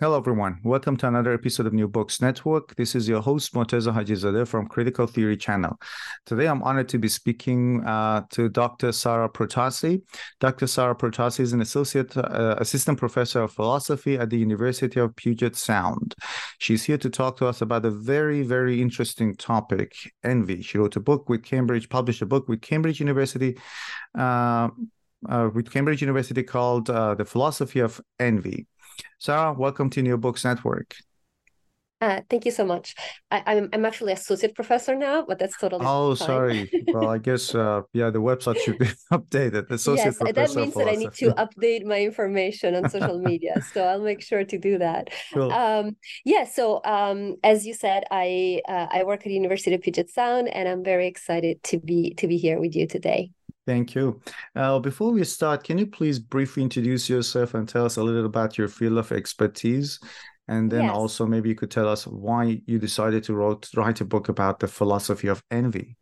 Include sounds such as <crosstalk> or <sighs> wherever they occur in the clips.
Hello, everyone. Welcome to another episode of New Books Network. This is your host, Morteza Hajizadeh from Critical Theory Channel. Today, I'm honored to be speaking uh, to Dr. Sara Protasi. Dr. Sara Protasi is an associate uh, assistant professor of philosophy at the University of Puget Sound. She's here to talk to us about a very, very interesting topic envy. She wrote a book with Cambridge, published a book with Cambridge University. Uh, uh with Cambridge University called uh, The Philosophy of Envy. Sara, welcome to New Books Network. Uh, thank you so much. I, am I'm, I'm actually associate professor now, but that's totally. Oh, fine. sorry. well, I guess uh, yeah, the website should be <laughs> updated. Associate yes, professor. that means that I need to update my information on social media, <laughs> so I'll make sure to do that. Cool. Um, yeah. So um, as you said, I uh, I work at University of Puget Sound, and I'm very excited to be to be here with you today. Thank you. Uh, before we start, can you please briefly introduce yourself and tell us a little about your field of expertise? And then yes. also maybe you could tell us why you decided to wrote, write a book about the philosophy of envy.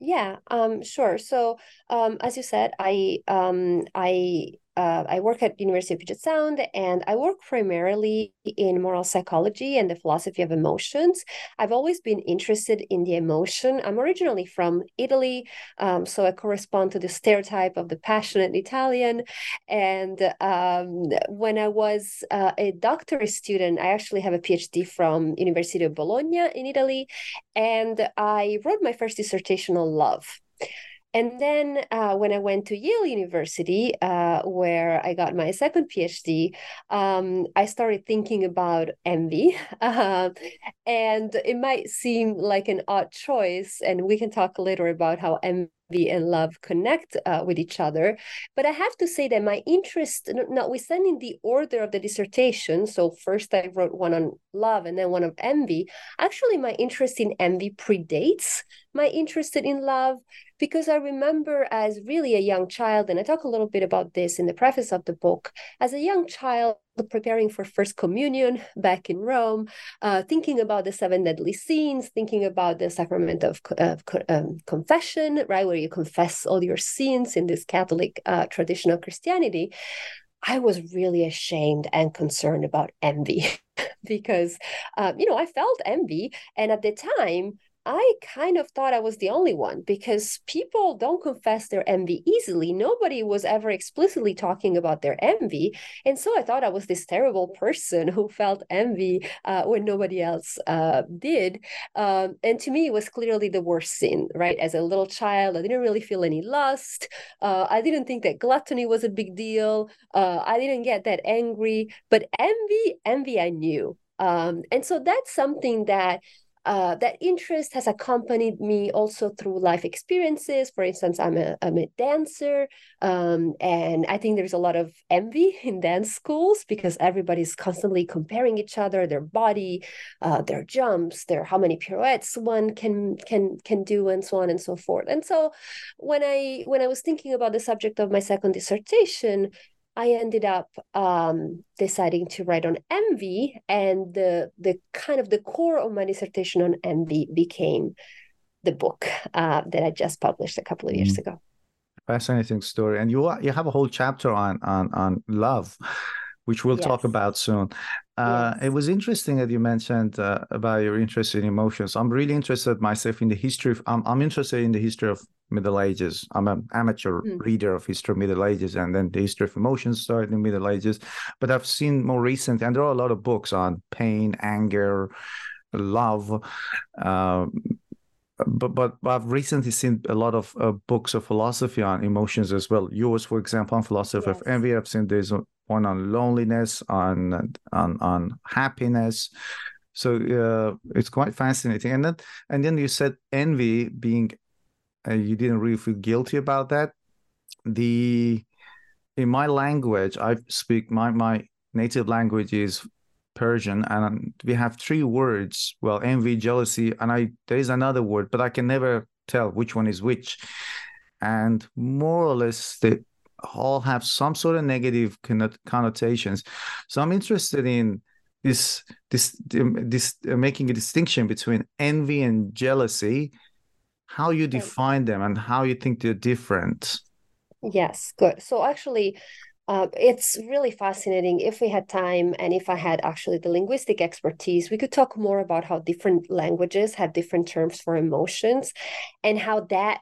Yeah, um, sure. So, um, as you said, I um, I uh, I work at University of Puget Sound, and I work primarily in moral psychology and the philosophy of emotions. I've always been interested in the emotion. I'm originally from Italy, um, so I correspond to the stereotype of the passionate Italian. And um, when I was uh, a doctorate student, I actually have a PhD from University of Bologna in Italy, and I wrote my first dissertation on love. And then uh, when I went to Yale University, uh, where I got my second PhD, um, I started thinking about envy. <laughs> Uh, and it might seem like an odd choice, and we can talk later about how envy and love connect uh, with each other. But I have to say that my interest, notwithstanding the order of the dissertation, so first I wrote one on love and then one of envy, actually, my interest in envy predates my interest in love because I remember as really a young child, and I talk a little bit about this in the preface of the book, as a young child preparing for First Communion back in Rome, uh, thinking about the seven deadly sins, thinking about the sacrament of, um, confession, right, where you confess all your sins in this Catholic uh, tradition of Christianity. I was really ashamed and concerned about envy <laughs> because, uh, you know, I felt envy. And at the time, I kind of thought I was the only one because people don't confess their envy easily. Nobody was ever explicitly talking about their envy. And so I thought I was this terrible person <laughs> who felt envy uh, when nobody else uh, did. Um, and to me, it was clearly the worst sin, right? As a little child, I didn't really feel any lust. Uh, I didn't think that gluttony was a big deal. Uh, I didn't get that angry. But envy, envy, I knew. Um, and so that's something that uh, that interest has accompanied me also through life experiences. For instance, I'm a, I'm a dancer, um, and I think there's a lot of envy <laughs> in dance schools because everybody's constantly comparing each other, their body, uh, their jumps, their how many pirouettes one can can can do, and so on and so forth. And so, when I when I was thinking about the subject of my second dissertation, I ended up um, deciding to write on envy, and the the kind of the core of my dissertation on envy became the book uh, that I just published a couple of years mm. ago. Fascinating story, and you you have a whole chapter on on on love, which we'll yes. talk about soon. Uh, yes. It was interesting that you mentioned uh, about your interest in emotions. I'm really interested myself in the history. Of, I'm I'm interested in the history of Middle Ages. I'm an amateur mm. reader of history of Middle Ages, and then the history of emotions started in Middle Ages. But I've seen more recent, and there are a lot of books on pain, anger, love. Uh, but, but I've recently seen a lot of uh, books of philosophy on emotions as well. Yours, for example, on philosophy yes. of envy. I've seen there's one on loneliness, on on on happiness. So uh, it's quite fascinating. And then and then you said envy being you didn't really feel guilty about that. The in my language, I speak my my native language is Persian, and we have three words. Well, envy, jealousy, and I there is another word, but I can never tell which one is which. And more or less, they all have some sort of negative connotations. So I'm interested in this this this uh, making a distinction between envy and jealousy how you define them and how you think they're different yes good so actually uh, it's really fascinating. If we had time and if I had actually the linguistic expertise, we could talk more about how different languages have different terms for emotions and how that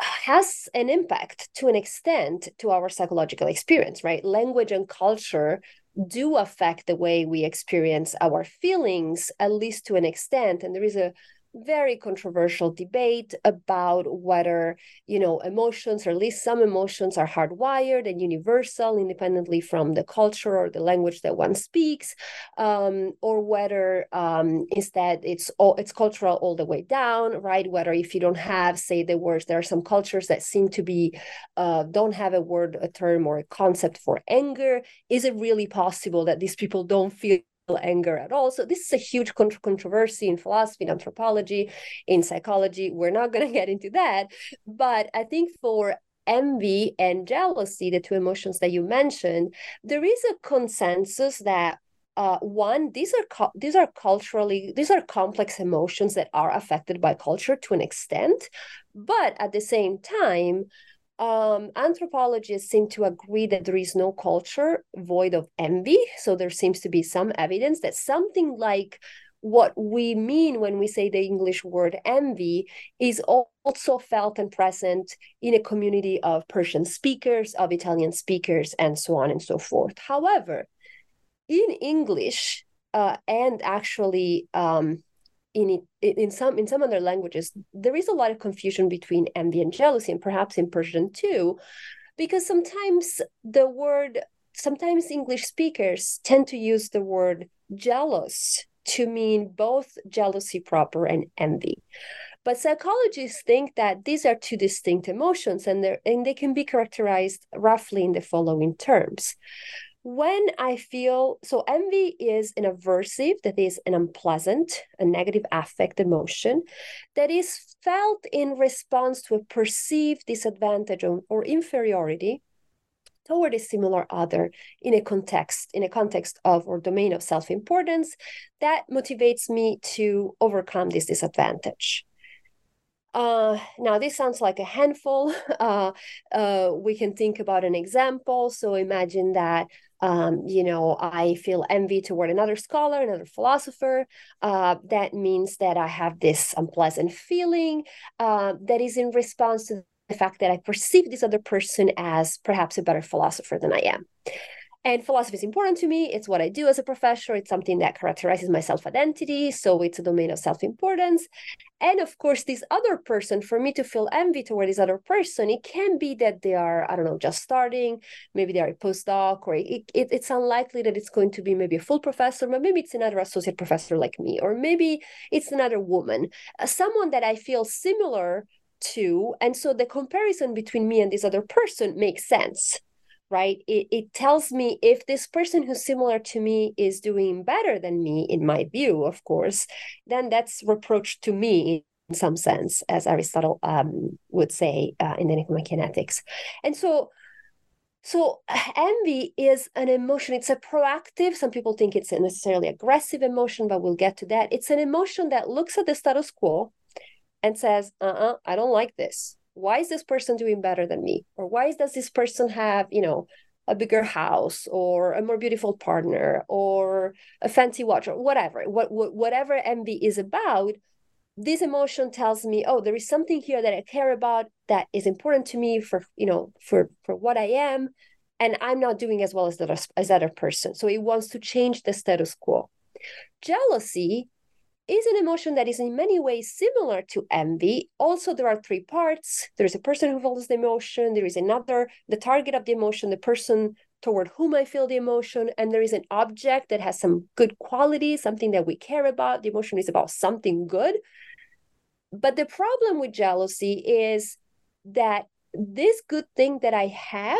has an impact to an extent to our psychological experience, right? Language and culture do affect the way we experience our feelings, at least to an extent. And there is a very controversial debate about whether you know emotions or at least some emotions are hardwired and universal independently from the culture or the language that one speaks um, or whether um, instead it's all it's cultural all the way down right? Whether if you don't have say the words there are some cultures that seem to be uh, don't have a word a term or a concept for anger. Is it really possible that these people don't feel anger at all. So this is a huge controversy in philosophy, in anthropology, in psychology. We're not <laughs> going to get into that, but I think for envy and jealousy, the two emotions that you mentioned, there is a consensus that uh, one these are these are culturally these are complex emotions that are affected by culture to an extent but at the same time um, anthropologists seem to agree that there is no culture void of envy. So there seems to be some evidence that something like what we mean when we say the English word envy is also felt and present in a community of Persian speakers, of Italian speakers, and so on and so forth. However, in English, uh, and actually um, in it, in some in some other languages there is a lot of confusion between envy and jealousy and perhaps in persian too because sometimes the word sometimes english speakers tend to use the word jealous to mean both jealousy proper and envy. But psychologists think that these are two distinct emotions and, and they can be characterized roughly in the following terms when I feel so, envy is an aversive, that is an unpleasant, a negative affect emotion that is felt in response to a perceived disadvantage or inferiority toward a similar other in a context in a context of or domain of self-importance that motivates me to overcome this disadvantage uh, now, this sounds like a handful. <laughs> Uh, uh, we can think about an example. So imagine that, um, you know, I feel envy toward another scholar, another philosopher. Uh, that means that I have this unpleasant feeling uh, that is in response to the fact that I perceive this other person as perhaps a better philosopher than I am. And philosophy is important to me. It's what I do as a professor. It's something that characterizes my self identity. So it's a domain of self importance. And of course, this other person, for me to feel envy toward this other person, it can be that they are, I don't know, just starting. Maybe they are a postdoc, or it, it, it's unlikely that it's going to be maybe a full professor, but maybe it's another associate professor like me, or maybe it's another woman, uh, someone that I feel similar to. And so the comparison between me and this other person makes sense right it, it tells me if this person who's similar to me is doing better than me in my view of course then that's reproach to me in some sense as aristotle um, would say uh, in Nicomachean Ethics and so so <sighs> envy is an emotion. It's a proactive. Some people think it's a necessarily aggressive emotion, but we'll get to that. It's an emotion that looks at the status quo and says, "Uh-uh, I don't like this. Why is this person doing better than me? Or why does this person have, you know, a bigger house or a more beautiful partner or a fancy watch or whatever? What, what whatever envy is about this emotion tells me oh there is something here that i care about that is important to me for you know for for what i am and i'm not doing as well as that as other person. So it wants to change the status quo. Jealousy is an emotion that is in many ways similar to envy. Also, there are three parts. There is a person who feels the emotion, there is another, the target of the emotion, the person toward whom I feel the emotion, and there is an object that has some good quality, something that we care about. The emotion is about something good. But the problem with jealousy is that this good thing that I have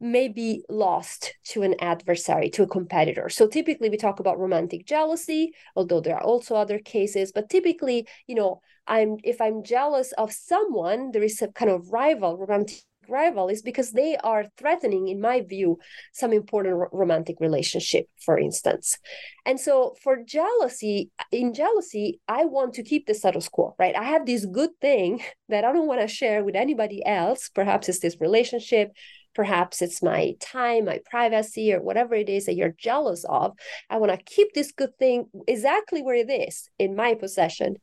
may be lost to an adversary, to a competitor. So typically we talk about romantic jealousy, although there are also other cases, but typically, you know, I'm if I'm jealous of someone, there is a kind of rival, romantic rival is because they are threatening in my view some important romantic relationship for instance. And so for jealousy in jealousy i want to keep the status quo right? I have this good thing <laughs> that i don't want to share with anybody else. Perhaps it's this relationship Perhaps it's my time, my privacy, or whatever it is that you're jealous of. I want to keep this good thing exactly where it is in my possession.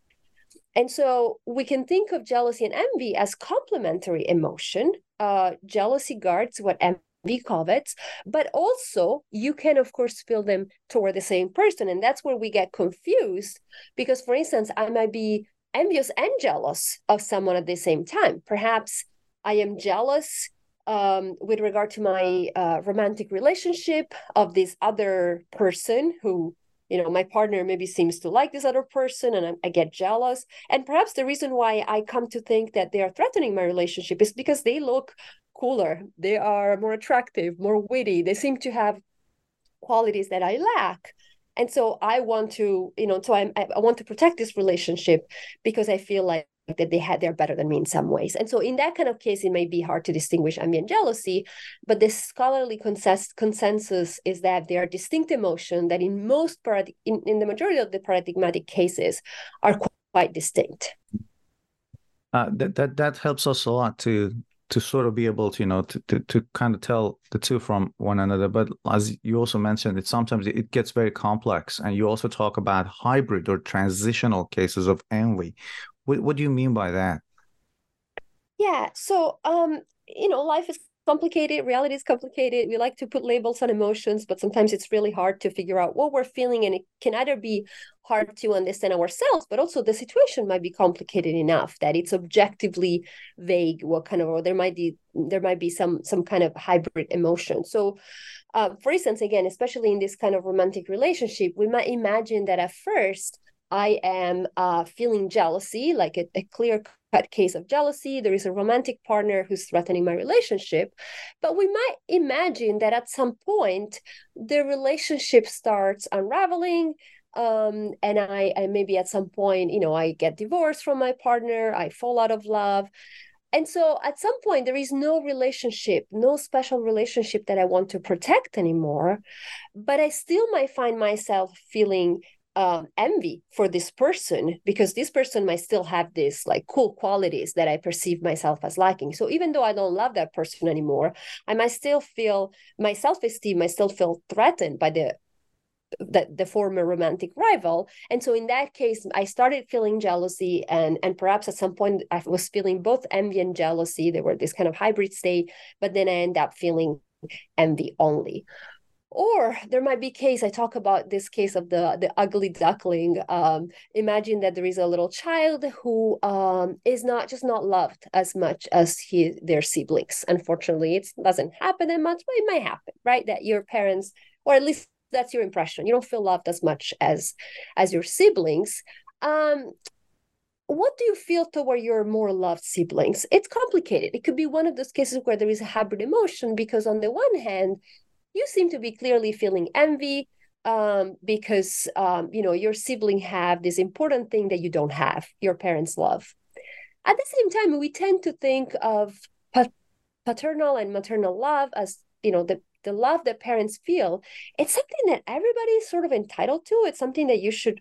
And so we can think of jealousy and envy as complementary emotion. Uh, jealousy guards what envy covets, but also you can, of course, feel them toward the same person. And that's where we get confused because, for instance, I might be envious and jealous of someone at the same time. Perhaps I am jealous um, with regard to my uh, romantic relationship of this other person who you know my partner maybe seems to like this other person and I, I, get jealous. And perhaps the reason why i come to think that they are threatening my relationship is because they look cooler they are more attractive more witty they seem to have qualities that i lack. And so i want to you know so i i want to protect this relationship because i feel like that they had they're better than me in some ways. And so in that kind of case it may be hard to distinguish envy and jealousy but the scholarly consens- consensus is that they are distinct emotion that in most parad- in, in the majority of the paradigmatic cases are quite distinct. Uh, that, that that helps us a lot to to sort of be able to you know to, to, to kind of tell the two from one another. But as you also mentioned it sometimes it gets very complex and you also talk about hybrid or transitional cases of envy what, what do you mean by that? Yeah, so um, you know, life is complicated, reality is complicated. We like to put labels on emotions, but sometimes it's really hard to figure out what we're feeling, and it can either be hard to understand ourselves, but also the situation might be complicated enough that it's objectively vague. What kind of, or there might be there might be some some kind of hybrid emotion. So, uh, for instance, again, especially in this kind of romantic relationship, we might imagine that at first I am uh, feeling jealousy, like a, a clear cut case of jealousy. There is a romantic partner who's threatening my relationship. But we might imagine that at some point, the relationship starts unraveling. Um, and I, I maybe at some point, you know, I get divorced from my partner, I fall out of love. And so at some point, there is no relationship, no special relationship that I want to protect anymore. But I still might find myself feeling um, envy for this person because this person might still have these like cool qualities that I perceive myself as lacking. So even though I don't love that person anymore, I might still feel my self esteem might still feel threatened by the the, the former romantic rival. And so in that case i started feeling jealousy and and perhaps at some point i was feeling both envy and jealousy. They were this kind of hybrid state but then i end up feeling envy only or there might be case i talk about this case of the the ugly duckling um, imagine that there is a little child who um, is not just not loved as much as he their siblings unfortunately it doesn't happen that much but it might happen right that your parents or at least that's your impression you don't feel loved as much as as your siblings um, what do you feel toward your more loved siblings? It's complicated. It could be one of those cases where there is a hybrid emotion because, on the one hand, you seem to be clearly feeling envy um, because um, you know your sibling have this important thing that you don't have your parents love. At the same time we tend to think of paternal and maternal love as you know the the love that parents feel. It's something that everybody is sort of entitled to. It's something that you should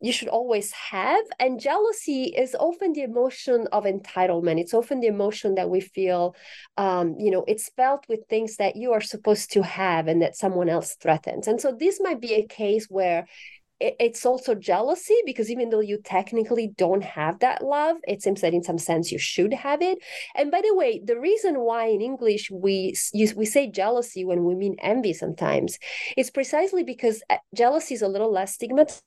you should always have and jealousy is often the emotion of entitlement. It's often the emotion that we feel um, you know it's felt with things that you are supposed to have and that someone else threatens. And so this might be a case where it's also jealousy because even though you technically don't have that love it seems that in some sense you should have it. And by the way the reason why in english we we say jealousy when we mean envy sometimes is precisely because uh, jealousy is a little less stigmatized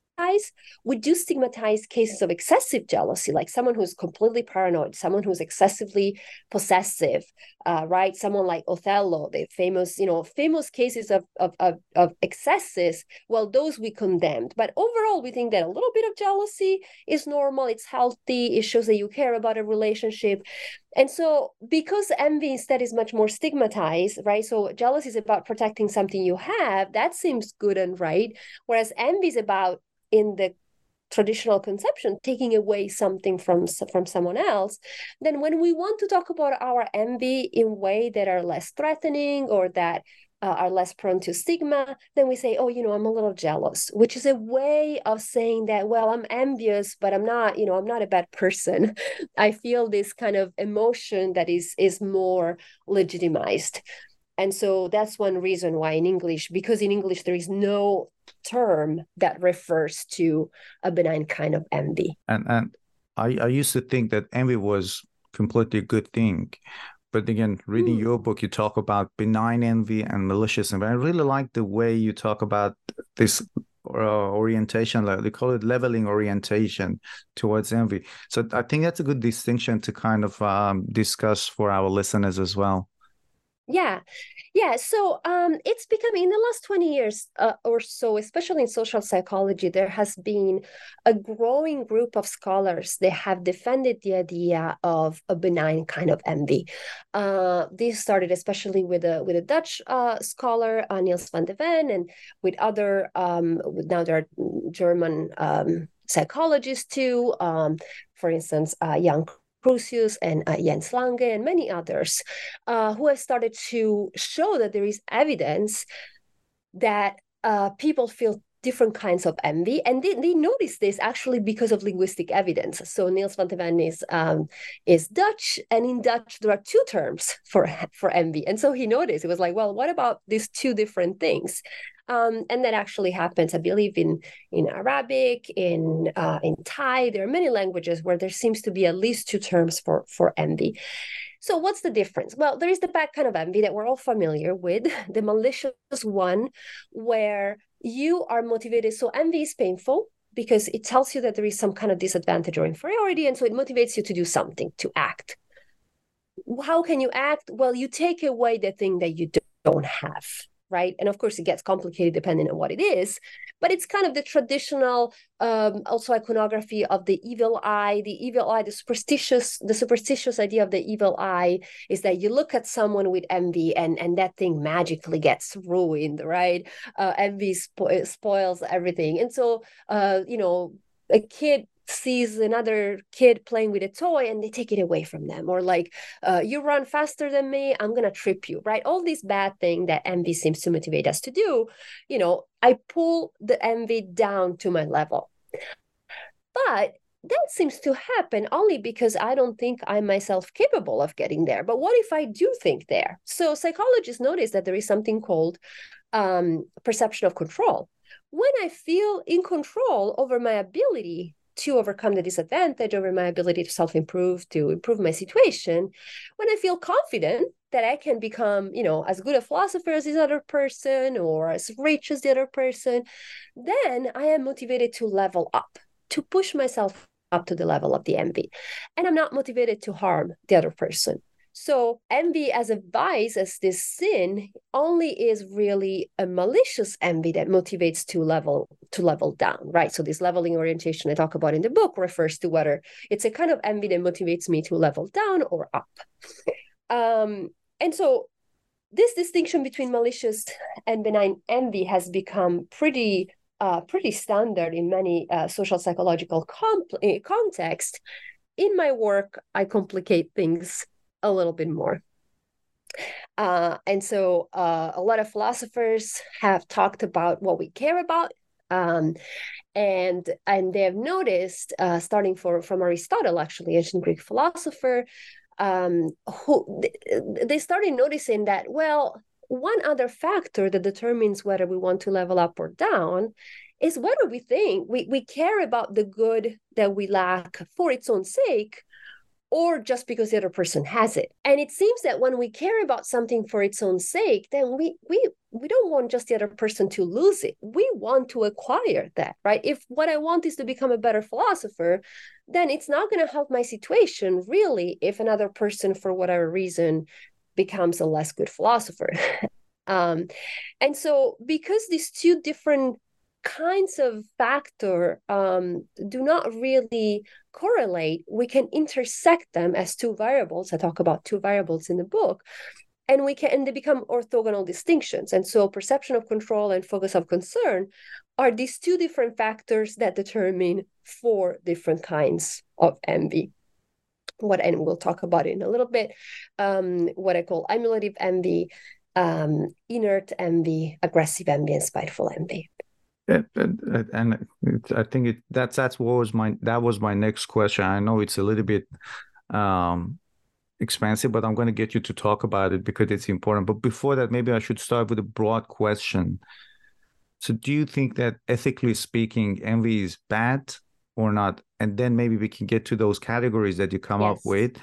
we do stigmatize cases of excessive jealousy, like someone who's completely paranoid, someone who's excessively possessive, uh, right? Someone like Othello, the famous, you know, famous cases of, of, of, of excesses. Well, those we condemned. But overall, we think that a little bit of jealousy is normal, it's healthy, it shows that you care about a relationship. And so, because envy instead is much more stigmatized, right? So, jealousy is about protecting something you have, that seems good and right. Whereas envy is about in the traditional conception taking away something from from someone else then when we want to talk about our envy in way that are less threatening or that uh, are less prone to stigma then we say oh you know i'm a little jealous which is a way of saying that well i'm envious but i'm not you know i'm not a bad person. <laughs> I feel this kind of emotion that is is more legitimized and so that's one reason why in English, because in English there is no term that refers to a benign kind of envy. And and I, I used to think that envy was completely a good thing. But again, reading mm. your book, you talk about benign envy and malicious envy. I really like the way you talk about this uh, orientation, like they call it leveling orientation towards envy. So I think that's a good distinction to kind of um, discuss for our listeners as well. Yeah. Yeah. So um, it's becoming in the last 20 years uh, or so, especially in social psychology, there has been a growing group of scholars that have defended the idea of a benign kind of envy. Uh, this started especially with a with a Dutch uh, scholar, uh, Niels van de Ven, and with other, um, now there are German um, psychologists too. Um, for instance, uh, Jan Crusius and uh, Jens Lange and many others uh, who have started to show that there is evidence that uh, people feel different kinds of envy. And they, they notice this actually because of linguistic evidence. So niels van de ven is um, is dutch and in dutch there are two terms for for envy. And so he noticed it was like well what about these two different things um, and that actually happens, I believe, in in Arabic, in uh, in Thai. There are many languages where there seems to be at least two terms for for envy. So what's the difference? Well, there is the bad kind of envy that we're all familiar with, <laughs> the malicious one, where you are motivated. So envy is painful because it tells you that there is some kind of disadvantage or inferiority, and so it motivates you to do something, to act. How can you act? Well, you take away the thing that you don't have right? And of course, it gets complicated depending on what it is, but it's kind of the traditional um, also iconography of the evil eye. The evil eye, the superstitious, the superstitious idea of the evil eye is that you look at someone with envy, and and that thing magically gets ruined, right? Uh, envy spo- spoils everything, and so uh, you know a kid sees another kid playing with a toy and they take it away from them or like uh, you run faster than me i'm gonna trip you right all these bad thing that envy seems to motivate us to do you know i pull the envy down to my level but that seems to happen only because I don't think I'm myself capable of getting there. But what if I do think there? So psychologists notice that there is something called um, perception of control. When I feel in control over my ability to overcome the disadvantage over my ability to self-improve to improve my situation when i feel confident that i can become you know as good a philosopher as this other person or as rich as the other person then i am motivated to level up to push myself up to the level of the envy and i'm not motivated to harm the other person so envy as a vice, as this sin, only is really a malicious envy that motivates to level to level down, right? So this leveling orientation I talk about in the book refers to whether it's a kind of envy that motivates me to level down or up. Um, and so this distinction between malicious and benign envy has become pretty uh, pretty standard in many uh, social psychological comp- eh, contexts. In my work, I complicate things a little bit more. Uh, and so uh, a lot of philosophers have talked about what we care about. Um, and and they have noticed, uh, starting for, from Aristotle, actually, ancient Greek philosopher, um, who they started noticing that, well, one other factor that determines whether we want to level up or down is whether we think? We, we care about the good that we lack for its own sake, or just because the other person has it. And it seems that when we care about something for its own sake, then we we we don't want just the other person to lose it. We want to acquire that, right? If what I want is to become a better philosopher, then it's not going to help my situation really if another person for whatever reason becomes a less good philosopher. <laughs> um, and so because these two different kinds of factor um, do not really correlate, we can intersect them as two variables. I talk about two variables in the book. And we can and they become orthogonal distinctions. And so perception of control and focus of concern are these two different factors that determine four different kinds of envy. What and we'll talk about it in a little bit. Um, what I call emulative envy, um, inert envy, aggressive envy, and spiteful envy and, and I think it, that's that's what was my that was my next question. I know it's a little bit um, expensive, but I'm going to get you to talk about it because it's important. But before that, maybe I should start with a broad question. So, do you think that ethically speaking, envy is bad or not? And then maybe we can get to those categories that you come yes. up with: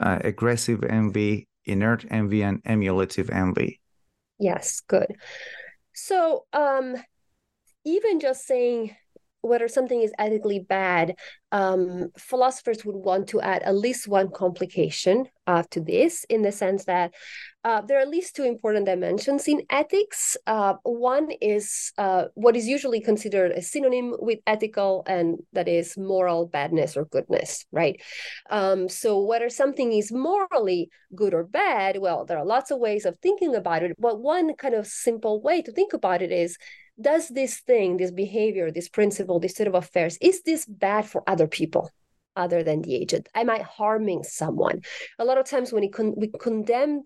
uh, aggressive envy, inert envy, and emulative envy. Yes, good. So, um, even just saying whether something is ethically bad, um, philosophers would want to add at least one complication uh, to this, in the sense that uh, there are at least two important dimensions in ethics. Uh, one is uh, what is usually considered a synonym with ethical, and that is moral badness or goodness, right? Um, so, whether something is morally good or bad, well, there are lots of ways of thinking about it. But one kind of simple way to think about it is does this thing, this behavior, this principle, this state of affairs, is this bad for other people? other than the agent? Am I harming someone? A lot of times when we, con- we condemn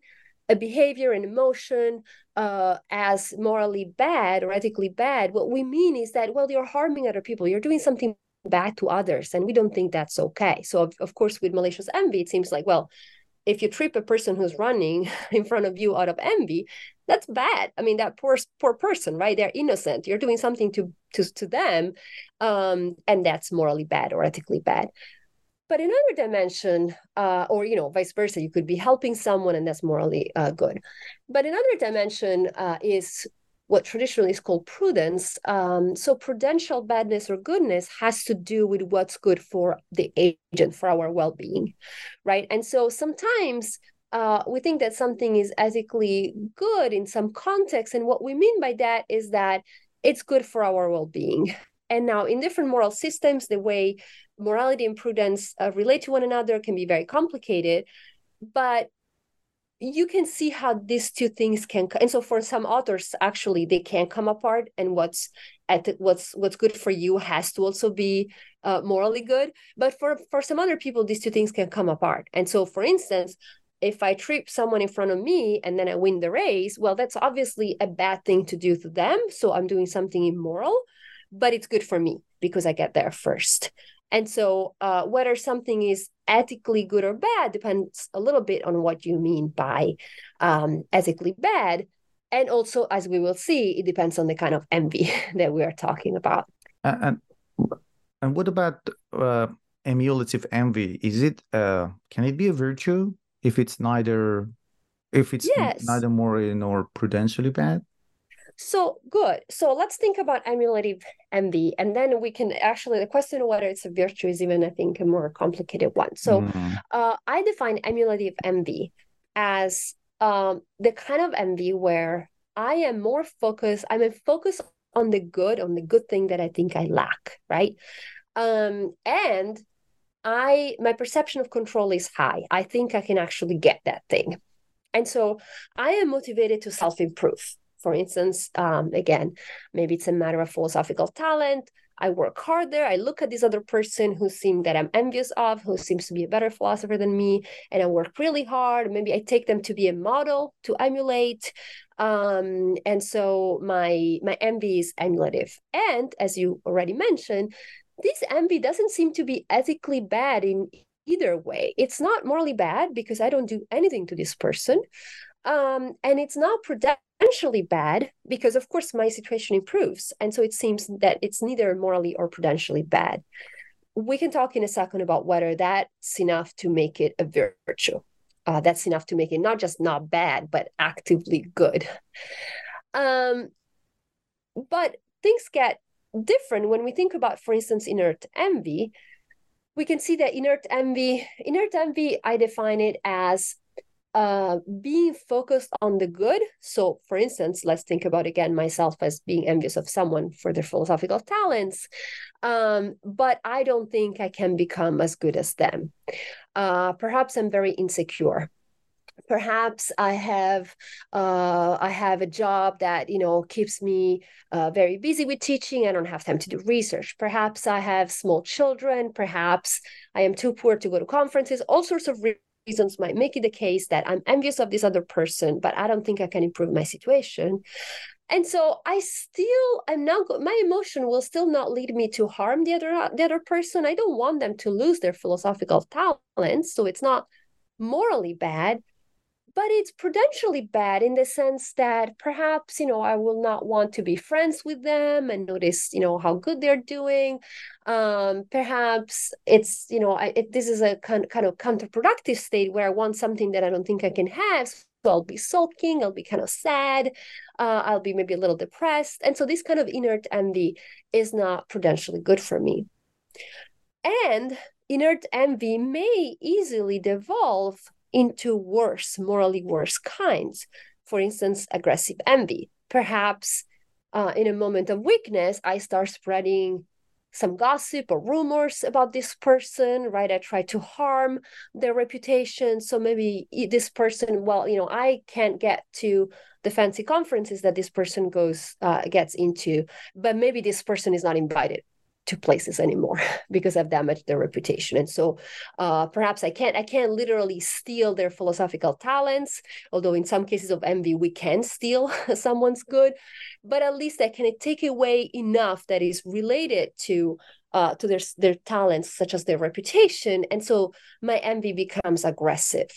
a behavior and emotion uh, as morally bad or ethically bad, what we mean is that, well, you're harming other people, you're doing something bad to others, and we don't think that's okay. So, of, of course, with malicious envy, it seems like, well, if you trip a person who's running <laughs> in front of you out of envy, that's bad. I mean that poor poor person right? They're innocent. You're doing something to to to them um and that's morally bad or ethically bad. But another dimension uh, or you know vice versa you could be helping someone and that's morally uh, good. But another dimension uh, is what traditionally is called prudence um, so prudential badness or goodness has to do with what's good for the agent for our well-being right? And so sometimes uh, we think that something is ethically good in some context. And what we mean by that is that it's good for our well being. And now, in different moral systems, the way morality and prudence uh, relate to one another can be very complicated. But you can see how these two things can and so for some authors actually they can come apart and what's at the, what's what's good for you has to also be uh, morally good but for for some other people these two things can come apart and so for instance if I trip someone in front of me and then I win the race, well, that's obviously a bad thing to do to them. So I'm doing something immoral, but it's good for me because I get there first. And so, uh, whether something is ethically good or bad depends a little bit on what you mean by um, ethically bad. And also, as we will see, it depends on the kind of envy <laughs> that we are talking about. And and what about uh, emulative envy? Is it uh, can it be a virtue? If it's neither if it's yes. neither morally nor prudentially bad so good so let's think about emulative envy and then we can actually the question of whether it's a virtue is even i think a more complicated one so mm. uh, i define emulative envy as um, the kind of envy where i am more focused i'm a focus on the good on the good thing that i think i lack right um, and I my perception of control is high. I think I can actually get that thing. And so I am motivated to self-improve. For instance, um, again, maybe it's a matter of philosophical talent. I work harder. I look at this other person who seems that I'm envious of, who seems to be a better philosopher than me, and I work really hard. Maybe I take them to be a model to emulate. Um, and so my my envy is emulative. And as you already mentioned, this envy doesn't seem to be ethically bad in either way. It's not morally bad because I don't do anything to this person. Um, and it's not prudentially bad because, of course, my situation improves. And so it seems that it's neither morally or prudentially bad. We can talk in a second about whether that's enough to make it a virtue. Uh, that's enough to make it not just not bad, but actively good. Um, but things get different when we think about, for instance, inert envy. We can see that inert envy, inert envy, I define it as uh, being focused on the good. So, for instance, let's think about again myself as being envious of someone for their philosophical talents, um, but I don't think I can become as good as them. Uh, perhaps I'm very insecure perhaps i have uh, i have a job that you know keeps me uh, very busy with teaching. I don't have time to do research. Perhaps i have small children. Perhaps i am too poor to go to conferences. All sorts of reasons might make it the case that i'm envious of this other person but i don't think i can improve my situation. And so i still am not my emotion will still not lead me to harm the other the other person. I don't want them to lose their philosophical talents so it's not morally bad but it's prudentially bad in the sense that perhaps you know i will not want to be friends with them and notice you know how good they're doing. Um, perhaps it's you know I, it, this is a kind, kind of counterproductive state where i want something that i don't think i can have. So i'll be sulking i'll be kind of sad uh, i'll be maybe a little depressed. And so this kind of inert envy is not prudentially good for me. And inert envy may easily devolve into worse, morally worse kinds. For instance, aggressive envy. Perhaps uh, in a moment of weakness, I start spreading some gossip or rumors about this person, right? I try to harm their reputation. So maybe this person, well, you know, I can't get to the fancy conferences that this person goes uh, gets into, but maybe this person is not invited to places anymore <laughs> because I've damaged their reputation. And so uh, perhaps I can't I can't literally steal their philosophical talents, although in some cases of envy we can steal <laughs> someone's good, but at least I can take away enough that is related to uh, to their their talents, such as their reputation, and so my envy becomes aggressive,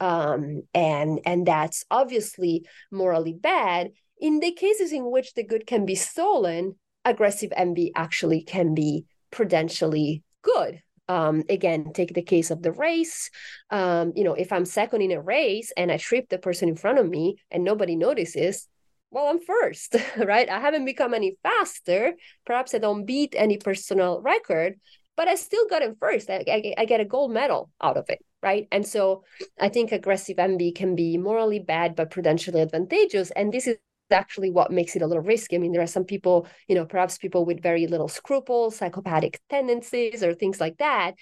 um, and and that's obviously morally bad. In the cases in which the good can be stolen, aggressive envy actually can be prudentially good. Um, again, take the case of the race. Um, you know, if I'm second in a race and I trip the person in front of me and nobody notices, well, I'm first, <laughs> right? I haven't become any faster. Perhaps I don't beat any personal record, but I still got it first. I, I, I get a gold medal out of it, right? And so I think aggressive envy can be morally bad, but prudentially advantageous. And this is actually what makes it a little risky. I mean, there are some people, you know, perhaps people with very little scruples, psychopathic tendencies, or things like that.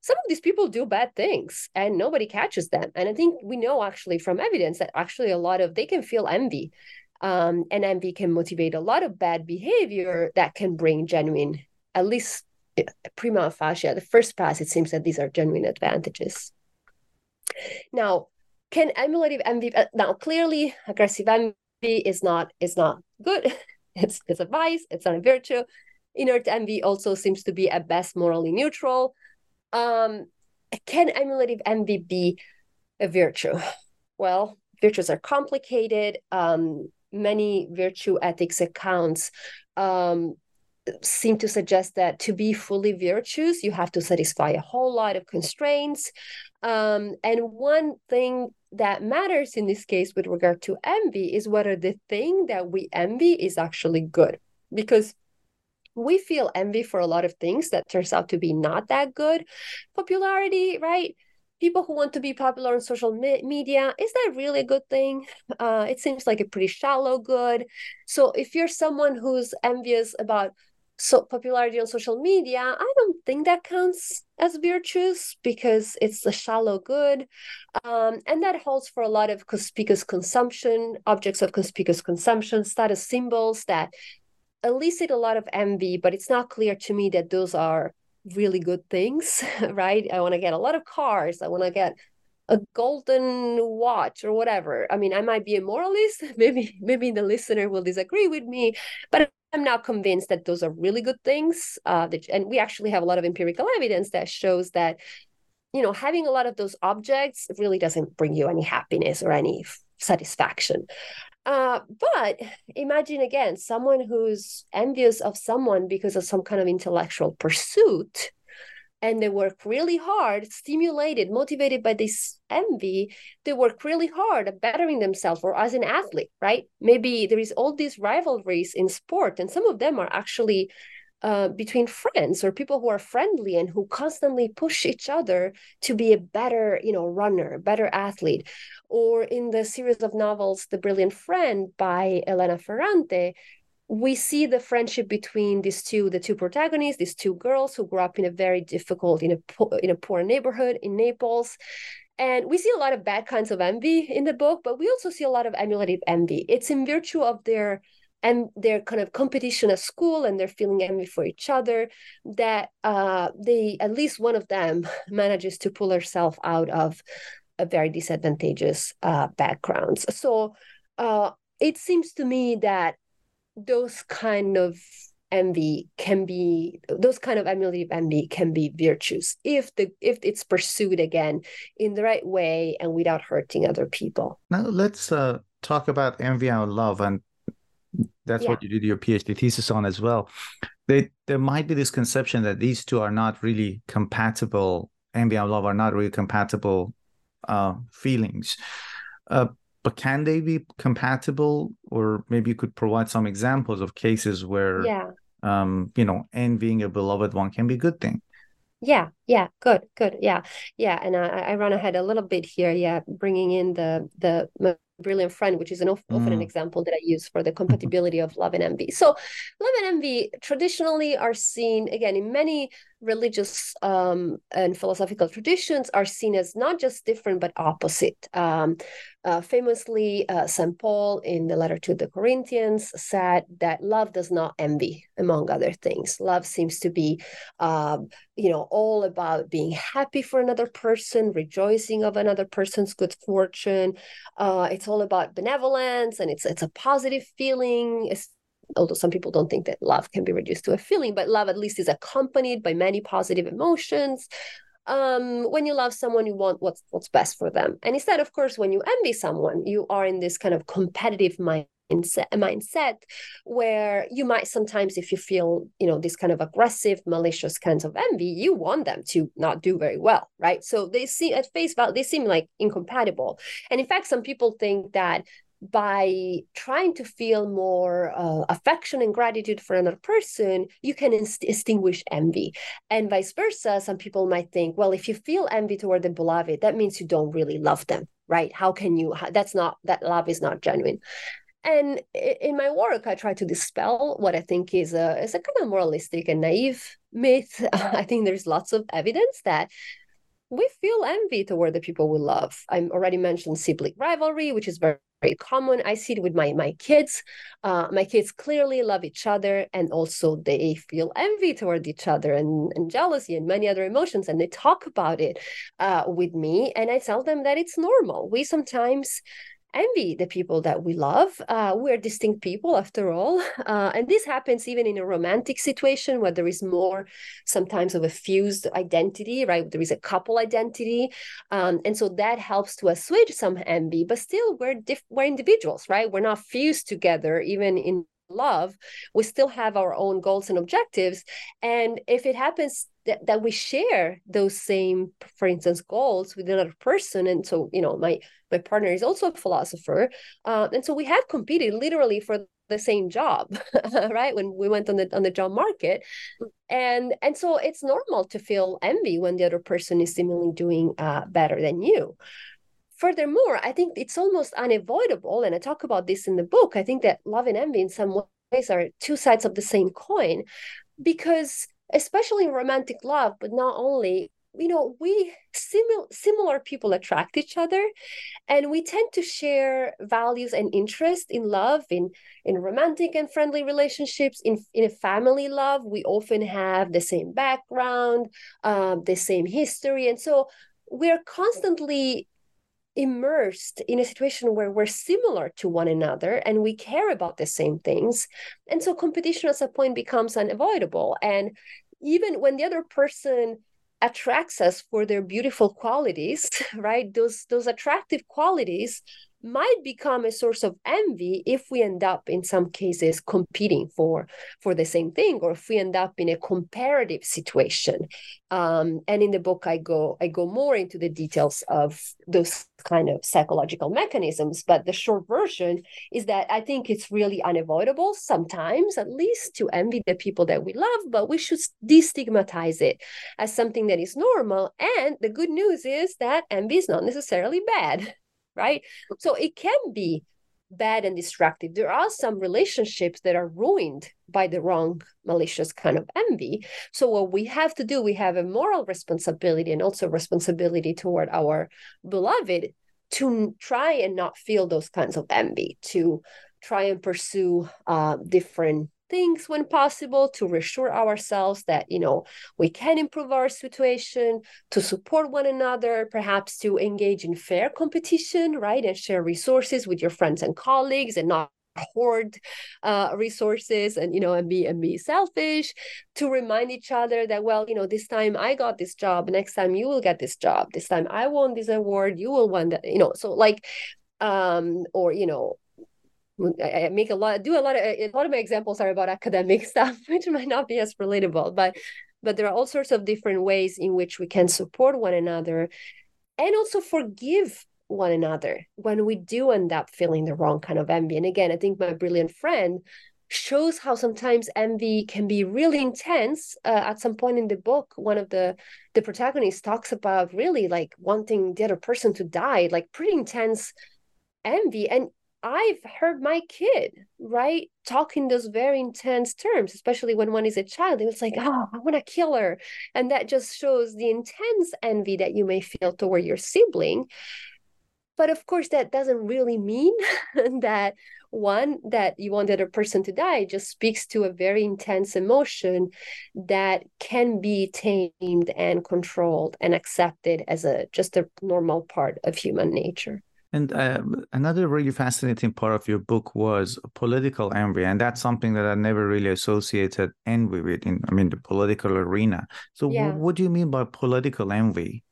Some of these people do bad things and nobody catches them. And I think we know actually from evidence that actually a lot of they can feel envy. Um, and envy can motivate a lot of bad behavior that can bring genuine, at least eh, prima facie, the first pass, it seems that these are genuine advantages. Now, can emulative envy, uh, now clearly aggressive envy is not is not good. <laughs> It's it's a vice. It's not a virtue. Inert envy also seems to be at best morally neutral. Um, can emulative envy be a virtue? Well, virtues are complicated. Um, many virtue ethics accounts um, seem to suggest that to be fully virtuous, you have to satisfy a whole lot of constraints. Um, and one thing that matters in this case with regard to envy is whether the thing that we envy is actually good. Because we feel envy for a lot of things that turns out to be not that good. Popularity, right? People who want to be popular on social me- media, is that really a good thing? Uh, it seems like a pretty shallow good. So if you're someone who's envious about so popularity on social media i don't think that counts as virtues because it's a shallow good um, and that holds for a lot of conspicuous consumption objects of conspicuous consumption status symbols that elicit a lot of envy, but it's not clear to me that those are really good things, <laughs> right? I want to get a lot of cars. I want to get a golden watch or whatever. I mean, I might be a moralist. <laughs> Maybe maybe the listener will disagree with me, but I'm not convinced that those are really good things. Uh, that, and we actually have a lot of empirical evidence that shows that, you know, having a lot of those objects really doesn't bring you any happiness or any satisfaction. Uh, but imagine again someone who's envious of someone because of some kind of intellectual pursuit and they work really hard, stimulated, motivated by this envy, they work really hard at bettering themselves or as an athlete, right? Maybe there is all these rivalries in sport, and some of them are actually uh, between friends or people who are friendly and who constantly push each other to be a better, you know, runner, better athlete. Or in the series of novels, The Brilliant Friend by Elena Ferrante, we see the friendship between these two the two protagonists these two girls who grew up in a very difficult in a in a poor neighborhood in naples. And we see a lot of bad kinds of envy in the book but we also see a lot of emulative envy. It's in virtue of their and their kind of competition at school and they're feeling envy for each other that uh, they at least one of them <laughs> manages to pull herself out of a very disadvantageous uh, backgrounds. So uh, it seems to me that those kind of envy can be those kind of emulative envy can be virtues if the if it's pursued again in the right way and without hurting other people. Now let's uh, talk about envy and love and that's yeah. what you did your phd thesis on as well. They, there might be this conception that these two are not really compatible envy and love are not really compatible uh, feelings. Uh, but can they be compatible? Or maybe you could provide some examples of cases where yeah. um you know envying a beloved one can be a good thing. Yeah yeah good good yeah. Yeah and i i run ahead a little bit here yeah bringing in the the brilliant friend which is an often mm. an example that i use for the <laughs> compatibility of love and envy. So love and envy traditionally are seen again in many religious um, and philosophical traditions are seen as not just different but opposite. Um, uh, famously, uh, St. Paul in the letter to the Corinthians said that love does not envy, among other things. Love seems to be, uh, you know, all about being happy for another person, rejoicing of another person's good fortune. Uh, it's all about benevolence, and it's it's a positive feeling. It's although some people don't think that love can be reduced to a feeling, but love at least is accompanied by many positive emotions. Um, when you love someone, you want what's what's best for them. And instead, of course, when you envy someone, you are in this kind of competitive mind mindset where you might sometimes if you feel you know this kind of aggressive malicious kinds of envy you want them to not do very well right so they see at face value they seem like incompatible and in fact some people think that by trying to feel more uh, affection and gratitude for another person, you can inst- extinguish envy. And vice versa, some people might think, well, if you feel envy toward the beloved, that means you don't really love them, right? How can you? That's not that love is not genuine. And in my work, I try to dispel what I think is a is a kind of moralistic and naive myth. <laughs> I think there's lots of evidence that we feel envy toward the people we love. I already mentioned sibling rivalry, which is very very common. I see it with my my kids. Uh, my kids clearly love each other, and also they feel envy toward each other and, and jealousy and many other emotions, and they talk about it uh, with me. And I tell them that it's normal. We sometimes envy the people that we love. Uh, we're distinct people after all. <laughs> Uh, and this happens even in a romantic situation where there is more sometimes of a fused identity, right? There is a couple identity. Um, and so that helps to assuage some envy, but still we're, diff- we're individuals, right? We're not fused together, even in love, we still have our own goals and objectives. And if it happens that, that we share those same, for instance, goals with another person, and so you know, my my partner is also a philosopher, uh, and so we have competed literally for the same job, <laughs> right? When we went on the on the job market, and and so it's normal to feel envy when the other person is seemingly doing uh, better than you furthermore, I think it's almost unavoidable, and I talk about this in the book. I think that love and envy, in some ways, are two sides of the same coin, because especially in romantic love, but not only, you know we similar similar people attract each other and we tend to share values and interest in love in in romantic and friendly relationships in in family love. We often have the same background um, the same history and so we're constantly immersed in a situation where we're similar to one another and we care about the same things. And so competition at some point becomes unavoidable and even when the other person attracts us for their beautiful qualities <laughs> right? Those those attractive qualities might become a source of envy if we end up in some cases competing for for the same thing or if we end up in a comparative situation. Um, and in the book i go i go more into the details of those kind of psychological mechanisms but the short version is that i think it's really unavoidable sometimes at least to envy the people that we love but we should destigmatize it as something that is normal. And the good news is that envy is not necessarily bad <laughs> right? So it can be bad and destructive. There are some relationships that are ruined by the wrong, malicious kind of envy. So what we have to do, we have a moral responsibility and also responsibility toward our beloved to try and not feel those kinds of envy, to try and pursue uh, different things when possible to reassure ourselves that you know we can improve our situation to support one another perhaps to engage in fair competition right and share resources with your friends and colleagues and not hoard uh, resources and you know and be and be selfish to remind each other that well you know this time i got this job next time you will get this job this time i won this award you will win that you know so like um or you know I make a lot, do a lot of a lot of my examples are about academic <laughs> stuff, which might not be as relatable, but but there are all sorts of different ways in which we can support one another, and also forgive one another when we do end up feeling the wrong kind of envy. And again, I think my brilliant friend shows how sometimes envy can be really intense. Uh, at some point in the book, one of the the protagonists talks about really like wanting the other person to die, like pretty intense envy and I've heard my kid, right, talk in those very intense terms, especially when one is a child. It was like, oh, I want to kill her. And that just shows the intense envy that you may feel toward your sibling. But of course, that doesn't really mean <laughs> that one, that you want the other person to die, it just speaks to a very intense emotion that can be tamed and controlled and accepted as a just a normal part of human nature. And uh, another really fascinating part of your book was political envy, and that's something that I never really associated envy with in, I mean, the political arena. So, yeah. w- what do you mean by political envy?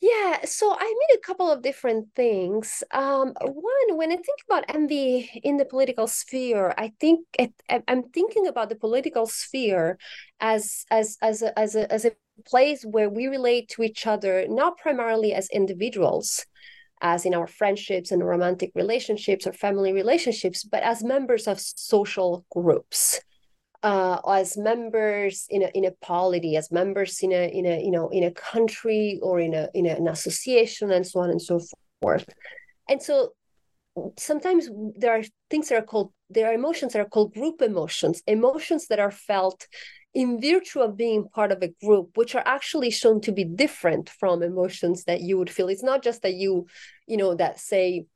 Yeah, so I mean a couple of different things. Um, one, when I think about envy in the political sphere, I think it, I'm thinking about the political sphere as as as a, as a as a place where we relate to each other not primarily as individuals, as in our friendships and romantic relationships or family relationships, but as members of social groups. Uh, as members in a in a polity, as members in a in a you know in a country or in a in a, an association, and so on and so forth. And so sometimes there are things that are called there are emotions that are called group emotions, emotions that are felt in virtue of being part of a group which are actually shown to be different from emotions that you would feel. It's not just that you you know that say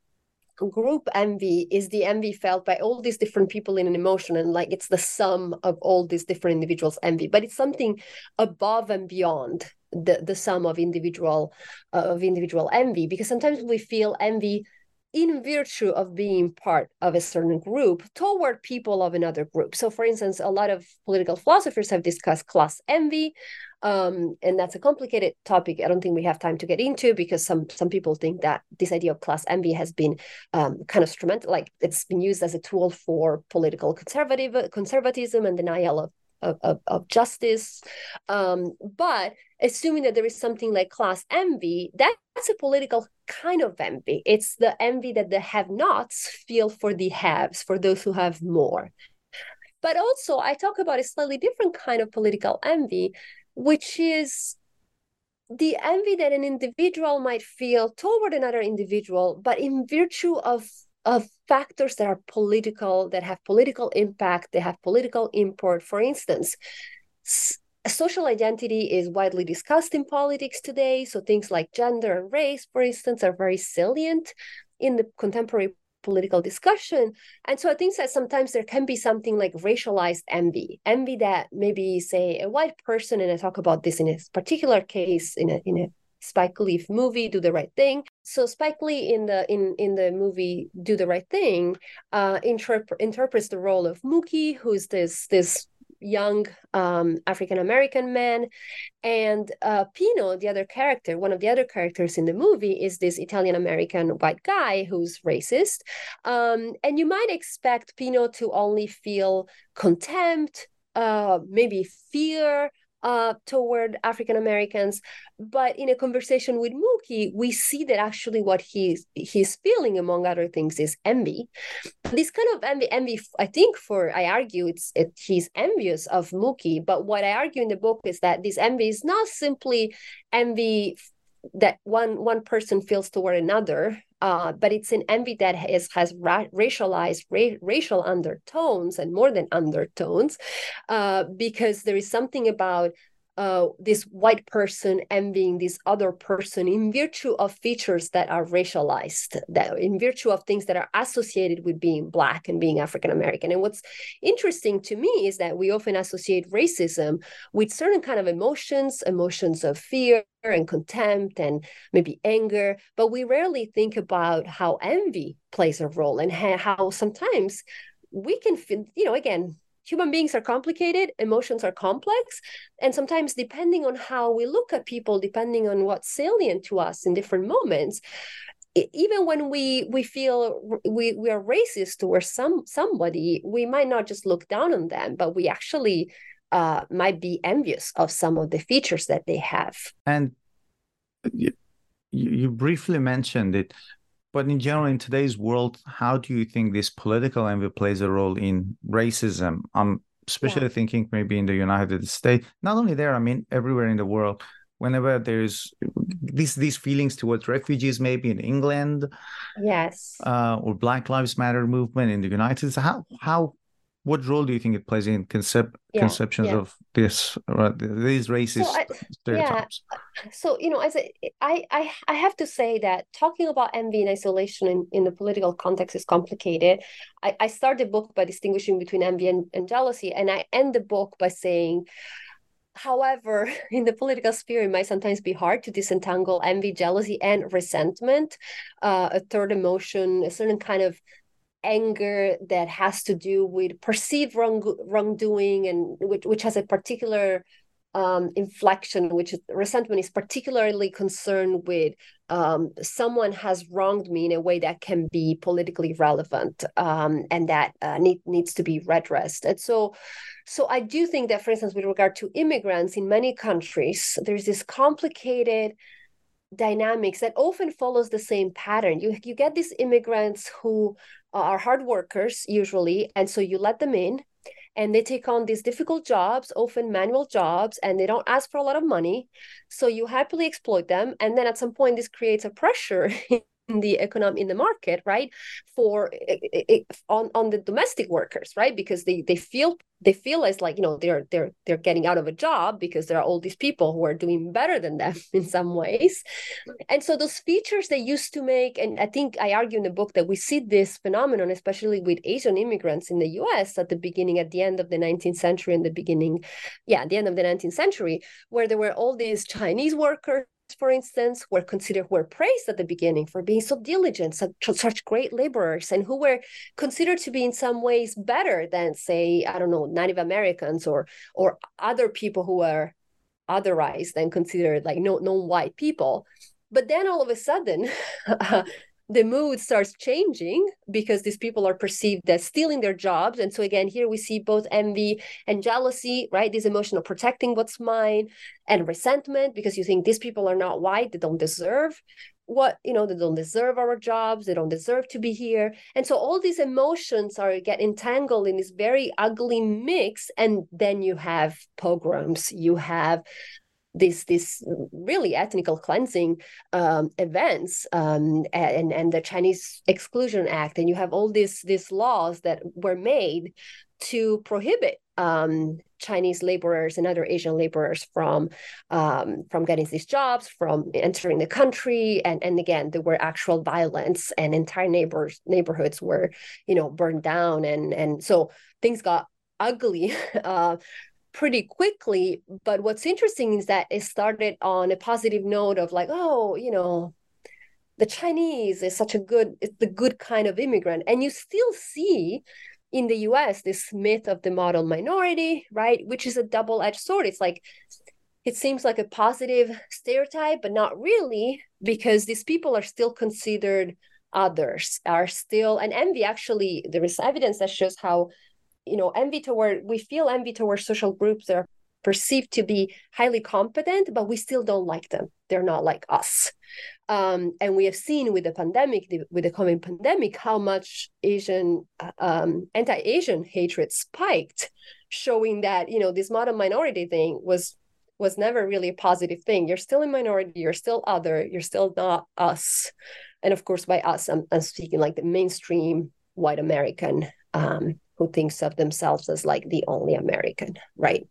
group envy is the envy felt by all these different people in an emotion and like it's the sum of all these different individuals envy but it's something above and beyond the the sum of individual uh, of individual envy because sometimes we feel envy in virtue of being part of a certain group toward people of another group. So, for instance, a lot of political philosophers have discussed class envy, um, and that's a complicated topic. I don't think we have time to get into because some some people think that this idea of class envy has been um, kind of instrumental, like it's been used as a tool for political conservative conservatism and denial of of, of, justice. Um, but assuming that there is something like class envy, that's a political kind of envy. It's the envy that the have nots feel for the haves, for those who have more. But also, I talk about a slightly different kind of political envy, which is the envy that an individual might feel toward another individual, but in virtue of of factors that are political, that have political impact, they have political import. For instance, social identity is widely discussed in politics today. So things like gender and race, for instance, are very salient in the contemporary political discussion. And so I think that sometimes there can be something like racialized envy, envy that maybe say a white person, and I talk about this in a particular case in a in a Spike Lee movie, Do the Right Thing. So Spike Lee in the in in the movie Do the Right Thing uh, interp- interprets the role of Mookie, who's this this young um, African American man. And uh, Pino, the other character, one of the other characters in the movie, is this Italian American white guy who's racist. Um, and you might expect Pino to only feel contempt, uh, maybe fear, uh, toward African Americans. But in a conversation with Mookie, we see that actually what he's he's feeling, among other things, is envy. This kind of envy, envy, I think, for I argue, it's it, he's envious of Mookie. But what I argue in the book is that this envy is not simply envy that one one person feels toward another uh, but it's an envy that has has ra- racialized ra- racial undertones and more than undertones, uh, because there is something about uh, this white person envying this other person in virtue of features that are racialized, that in virtue of things that are associated with being black and being African American. And what's interesting to me is that we often associate racism with certain kind of emotions, emotions of fear and contempt and maybe anger, but we rarely think about how envy plays a role and how sometimes we can feel, you know, again, human beings are complicated emotions are complex and sometimes depending on how we look at people depending on what's salient to us in different moments even when we we feel we we are racist towards some somebody we might not just look down on them but we actually uh, might be envious of some of the features that they have. And you, you briefly mentioned it but in general, in today's world, how do you think this political envy plays a role in racism? I'm especially yeah. thinking maybe in the United States. Not only there, I mean everywhere in the world. Whenever there's these these feelings towards refugees, maybe in England, yes, uh, or Black Lives Matter movement in the United States, how how what role do you think it plays in concept yeah, conceptions yeah. of this right, these racist so I, stereotypes yeah. so you know as a, I, I i have to say that talking about envy and isolation in, in the political context is complicated i, I start the book by distinguishing between envy and, and jealousy and i end the book by saying However, <laughs> in the political sphere, it might sometimes be hard to disentangle envy, jealousy, and resentment, uh, a third emotion, a certain kind of anger that has to do with perceived wrong wrongdoing and which which has a particular um, inflection, which is, resentment is particularly concerned with um, someone has wronged me in a way that can be politically relevant um, and that uh, need, needs to be redressed. And so, so I do think that, for instance, with regard to immigrants in many countries, there's this complicated dynamics that often follows the same pattern. You you get these immigrants who are hard workers usually, and so you let them in, and they take on these difficult jobs, often manual jobs, and they don't ask for a lot of money. So you happily exploit them, and then at some point this creates a pressure <laughs> the economy in the market right for eh, eh, eh, on on the domestic workers right because they they feel they feel as like you know they're they're they're getting out of a job because there are all these people who are doing better than them <laughs> in some ways. And so those features they used to make and i think i argue in the book that we see this phenomenon especially with asian immigrants in the us at the beginning at the end of the 19th century and the beginning yeah at the end of the 19th century where there were all these chinese workers for instance, were considered were praised at the beginning for being so diligent, such, such great laborers, and who were considered to be in some ways better than, say, I don't know, Native Americans or or other people who were otherized and considered like no non-white people. But then all of a sudden, <laughs> uh, the mood starts changing because these people are perceived as stealing their jobs. And so again here we see both envy and jealousy right? This emotion of protecting what's mine and resentment because you think these people are not white they don't deserve what you know they don't deserve our jobs they don't deserve to be here. And so all these emotions are get entangled in this very ugly mix. And then you have pogroms you have this this really ethnical cleansing um, events um, and and the Chinese Exclusion Act, and you have all these these laws that were made to prohibit um, Chinese laborers and other Asian laborers from um, from getting these jobs, from entering the country, and and again there were actual violence and entire neighbors neighborhoods were you know burned down, and and so things got ugly. <laughs> Uh, pretty quickly but what's interesting is that it started on a positive note of like oh you know the chinese is such a good it's the good kind of immigrant and you still see in the US, this myth of the model minority, right, which is a double edged sword. It's like, it seems like a positive stereotype, but not really, because these people are still considered others, are still, and envy actually, there is evidence that shows how, you know, envy toward, we feel envy toward social groups that are perceived to be highly competent, but we still don't like them. They're not like us. Um, and we have seen with the pandemic, the, with the COVID pandemic, how much Asian um, anti-Asian hatred spiked, showing that you know this model minority thing was was never really a positive thing. You're still a minority. You're still other. You're still not us. And of course, by us, I'm, I'm speaking like the mainstream white American um, who thinks of themselves as like the only American, right?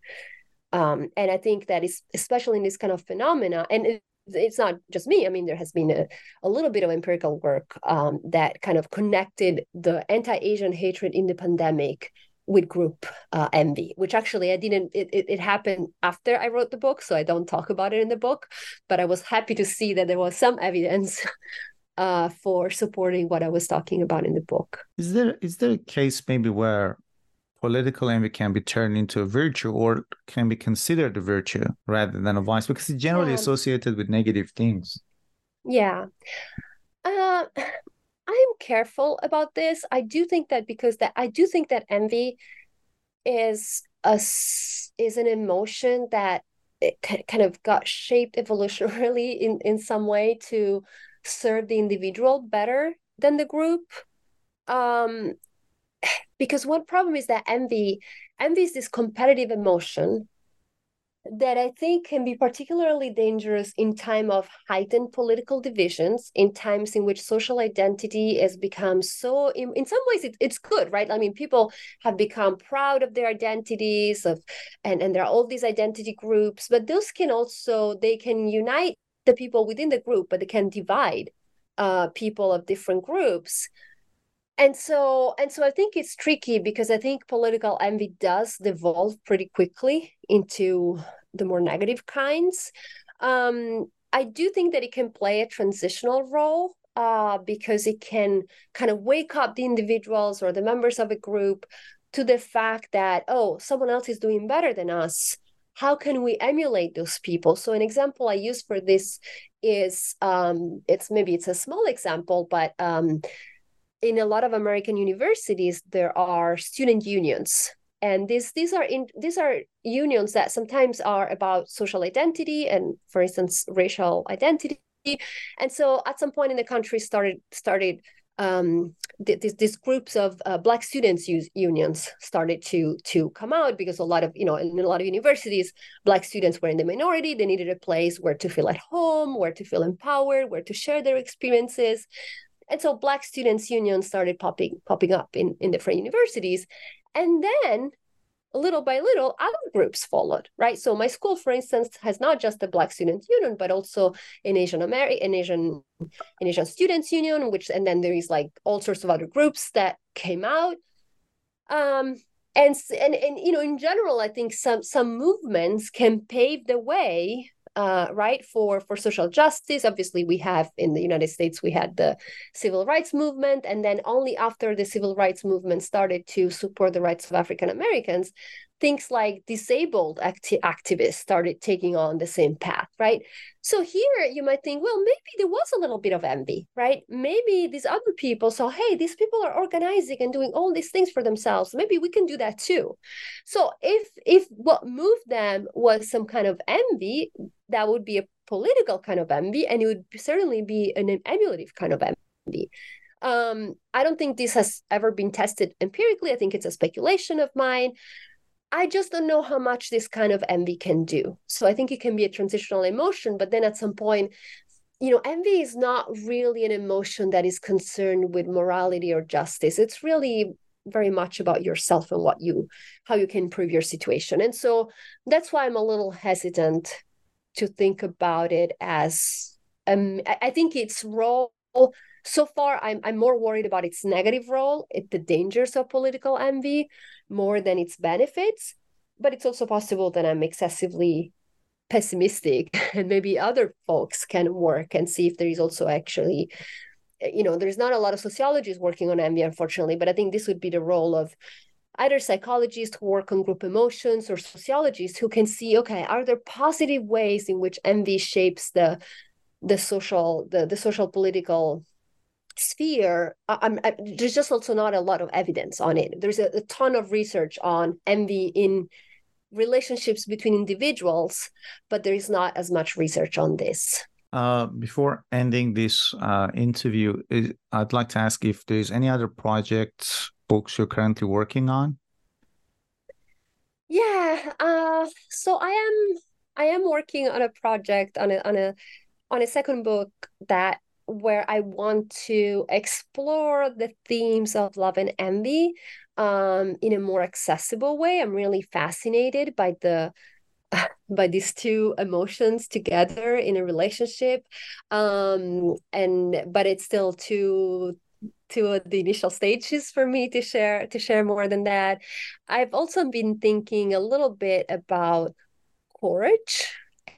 Um, and I think that is especially in this kind of phenomena, and it, it's not just me. I mean, there has been a, a little bit of empirical work um, that kind of connected the anti-Asian hatred in the pandemic with group uh, envy, which actually I didn't. It, it, it happened after I wrote the book, so I don't talk about it in the book. But I was happy to see that there was some evidence uh, for supporting what I was talking about in the book. Is there is there a case maybe where political envy can be turned into a virtue or can be considered a virtue rather than a vice because it's generally yeah. associated with negative things yeah uh, <sighs> i'm careful about this i do think that because that i do think that envy is a is an emotion that it kind of got shaped evolutionarily in in some way to serve the individual better than the group um because one problem is that envy envy is this competitive emotion that I think can be particularly dangerous in time of heightened political divisions, in times in which social identity has become so. In, in some ways, it, it's good, right? I mean, people have become proud of their identities, of and and there are all these identity groups, but those can also they can unite the people within the group, but they can divide uh, people of different groups. And so and so i think it's tricky because i think political envy does devolve pretty quickly into the more negative kinds. Um, i do think that it can play a transitional role uh, because it can kind of wake up the individuals or the members of a group to the fact that oh someone else is doing better than us how can we emulate those people so an example i use for this is um, it's maybe it's a small example but um, in a lot of American universities, there are student unions. And these these are in these are unions that sometimes are about social identity and, for instance, racial identity. And so, at some point in the country, started started um, these, these groups of uh, black students use, unions started to to come out because a lot of you know in a lot of universities black students were in the minority they needed a place where to feel at home where to feel empowered where to share their experiences and so Black Students unions started popping popping up in, in different universities. And then little by little, other groups followed, right? So my school, for instance, has not just a Black Students Union, but also an Asian American, an Asian, an Asian Students Union, which and then there is like all sorts of other groups that came out. Um, and and and you know, in general, I think some some movements can pave the way uh, right for for social justice. Obviously we have in the united states we had the civil rights movement and then only after the civil rights movement started to support the rights of african americans things like disabled acti- activists started taking on the same path, right? So here you might think, well, maybe there was a little bit of envy, right? Maybe these other people saw, hey, these people are organizing and doing all these things for themselves. Maybe we can do that too. So if if what moved them was some kind of envy, that would be a political kind of envy, and it would certainly be an emulative kind of envy. Um, I don't think this has ever been tested empirically. I think it's a speculation of mine. I just don't know how much this kind of envy can do. So I think it can be a transitional emotion, but then at some point, you know, envy is not really an emotion that is concerned with morality or justice. It's really very much about yourself and what you how you can improve your situation and so that's why i'm a little hesitant to think about it as um i think its role so far I'm, I'm more worried about its negative role it, the dangers of political envy more than its benefits but it's also possible that i'm excessively pessimistic <laughs> and maybe other folks can work and see if there is also actually eh, you know there's not a lot of sociologists working on envy unfortunately but i think this would be the role of either psychologists who work on group emotions or sociologists who can see okay are there positive ways in which envy shapes the the social the, the social political sphere I, I, there's just also not a lot of evidence on it there's a, a ton of research on envy in relationships between individuals but there is not as much research on this uh, before ending this uh, interview, I'd like to ask if there's any other projects, books you're currently working on. Yeah, uh, so I am I am working on a project on a on a on a second book that where I want to explore the themes of love and envy um, in a more accessible way. I'm really fascinated by the <laughs> by these two emotions together in a relationship um and but it's still too to the initial stages for me to share to share more than that i've also been thinking a little bit about courage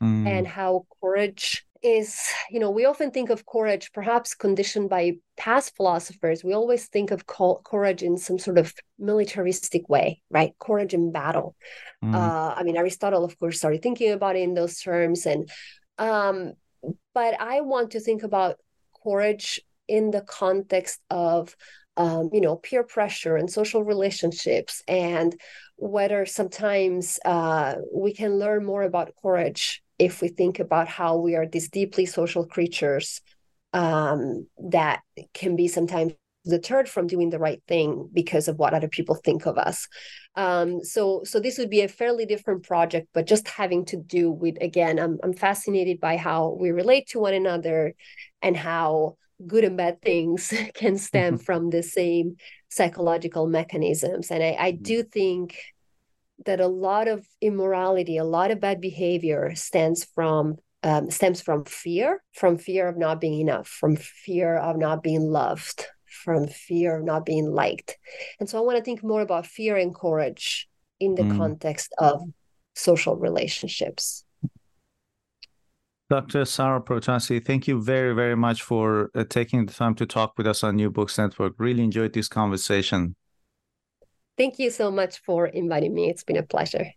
mm. and how courage is you know we often think of courage perhaps conditioned by past philosophers. We always think of courage in some sort of militaristic way right? Courage in battle. Mm. uh, i mean aristotle of course started thinking about it in those terms. And um, but i want to think about courage in the context of um, you know peer pressure and social relationships and whether sometimes uh, we can learn more about courage if we think about how we are these deeply social creatures um, that can be sometimes deterred from doing the right thing because of what other people think of us. Um, so, so this would be a fairly different project, but just having to do with again, I'm I'm fascinated by how we relate to one another, and how good and bad things <laughs> can stem mm-hmm. from the same psychological mechanisms. And I, I mm-hmm. do think that a lot of immorality, a lot of bad behavior stems from um, stems from fear, from fear of not being enough, from fear of not being loved, from fear of not being liked. And so I want to think more about fear and courage in the mm. context of social relationships. Dr. Sara Protasi, thank you very, very much for uh, taking the time to talk with us on New Books Network. Really enjoyed this conversation. Thank you so much for inviting me. It's been a pleasure.